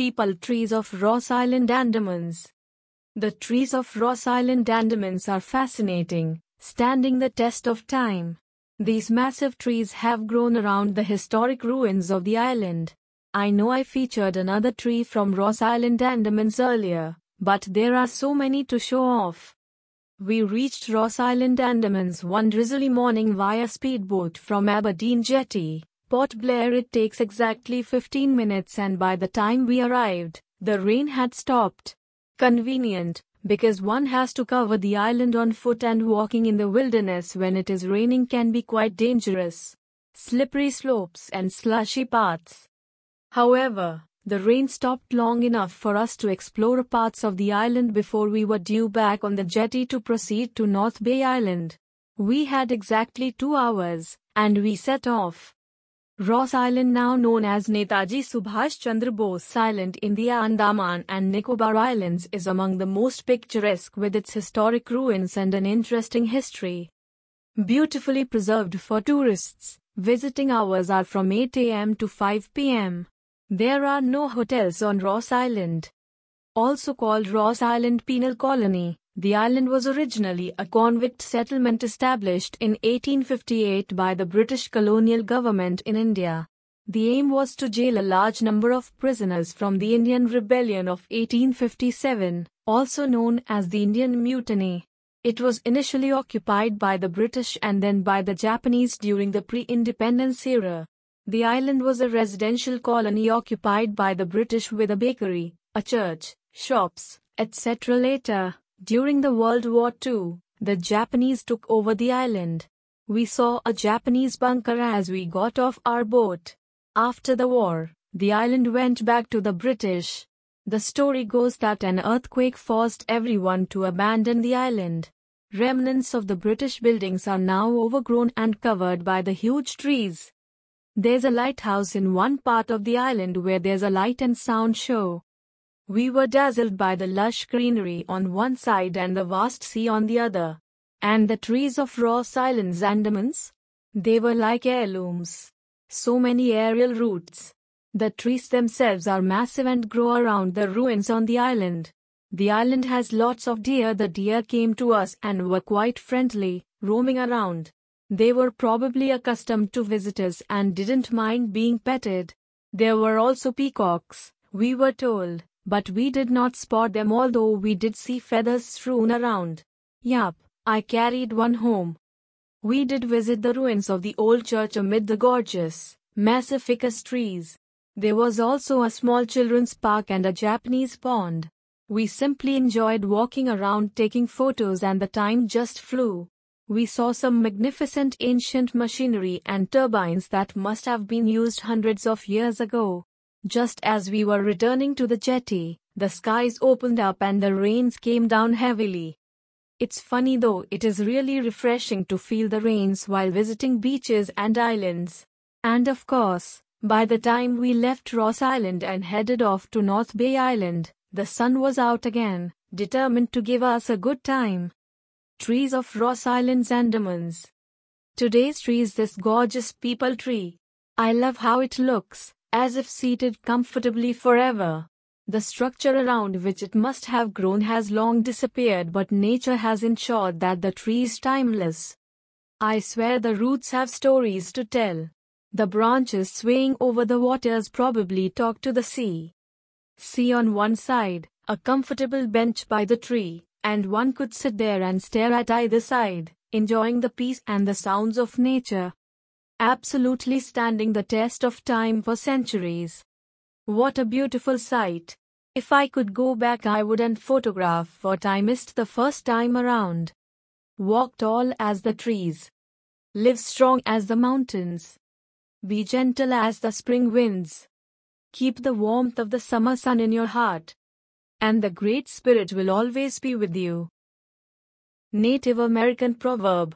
peepal trees of Ross Island Andamans. The trees of Ross Island Andamans are fascinating, standing the test of time. These massive trees have grown around the historic ruins of the island. I know I featured another tree from Ross Island Andamans earlier, but there are so many to show off. We reached Ross Island Andamans one drizzly morning via speedboat from Aberdeen Jetty. Port Blair it takes exactly 15 minutes and by the time we arrived, the rain had stopped. Convenient, because one has to cover the island on foot and walking in the wilderness when it is raining can be quite dangerous. Slippery slopes and slushy paths. However, the rain stopped long enough for us to explore parts of the island before we were due back on the jetty to proceed to North Bay Island. We had exactly two hours, and we set off. Ross Island now known as Netaji Subhash Chandra Bose Island in the Andaman and Nicobar Islands is among the most picturesque with its historic ruins and an interesting history. Beautifully preserved for tourists, visiting hours are from 8 am to 5 pm. There are no hotels on Ross Island. Also called Ross Island Penal Colony, the island was originally a convict settlement established in 1858 by the British colonial government in India. The aim was to jail a large number of prisoners from the Indian Rebellion of 1857, also known as the Indian Mutiny. It was initially occupied by the British and then by the Japanese during the pre-independence era. The island was a residential colony occupied by the British with a bakery, a church, shops, etc. Later, during the World War II, the Japanese took over the island. We saw a Japanese bunker as we got off our boat. After the war, the island went back to the British. The story goes that an earthquake forced everyone to abandon the island. Remnants of the British buildings are now overgrown and covered by the huge trees. There's a lighthouse in one part of the island where there's a light and sound show. We were dazzled by the lush greenery on one side and the vast sea on the other. And the trees of Ross Island's Andamans? They were like heirlooms. So many aerial roots. The trees themselves are massive and grow around the ruins on the island. The island has lots of deer. The deer came to us and were quite friendly, roaming around. They were probably accustomed to visitors and didn't mind being petted. There were also peacocks, we were told but we did not spot them although we did see feathers strewn around. Yup, I carried one home. We did visit the ruins of the old church amid the gorgeous, massive ficus trees. There was also a small children's park and a Japanese pond. We simply enjoyed walking around taking photos and the time just flew. We saw some magnificent ancient machinery and turbines that must have been used hundreds of years ago. Just as we were returning to the jetty, the skies opened up and the rains came down heavily. It's funny though, it is really refreshing to feel the rains while visiting beaches and islands. And of course, by the time we left Ross Island and headed off to North Bay Island, the sun was out again, determined to give us a good time. Trees of Ross Island's Andamans. Today's tree is this gorgeous peepal tree. I love how it looks, as if seated comfortably forever. The structure around which it must have grown has long disappeared, but nature has ensured that the tree is timeless. I swear the roots have stories to tell. The branches swaying over the waters probably talk to the sea. See on one side, a comfortable bench by the tree, and one could sit there and stare at either side, enjoying the peace and the sounds of nature absolutely standing the test of time for centuries. What a beautiful sight! If I could go back, I wouldn't photograph what I missed the first time around. Walk tall as the trees. Live strong as the mountains. Be gentle as the spring winds. Keep the warmth of the summer sun in your heart. And the Great Spirit will always be with you. Native American Proverb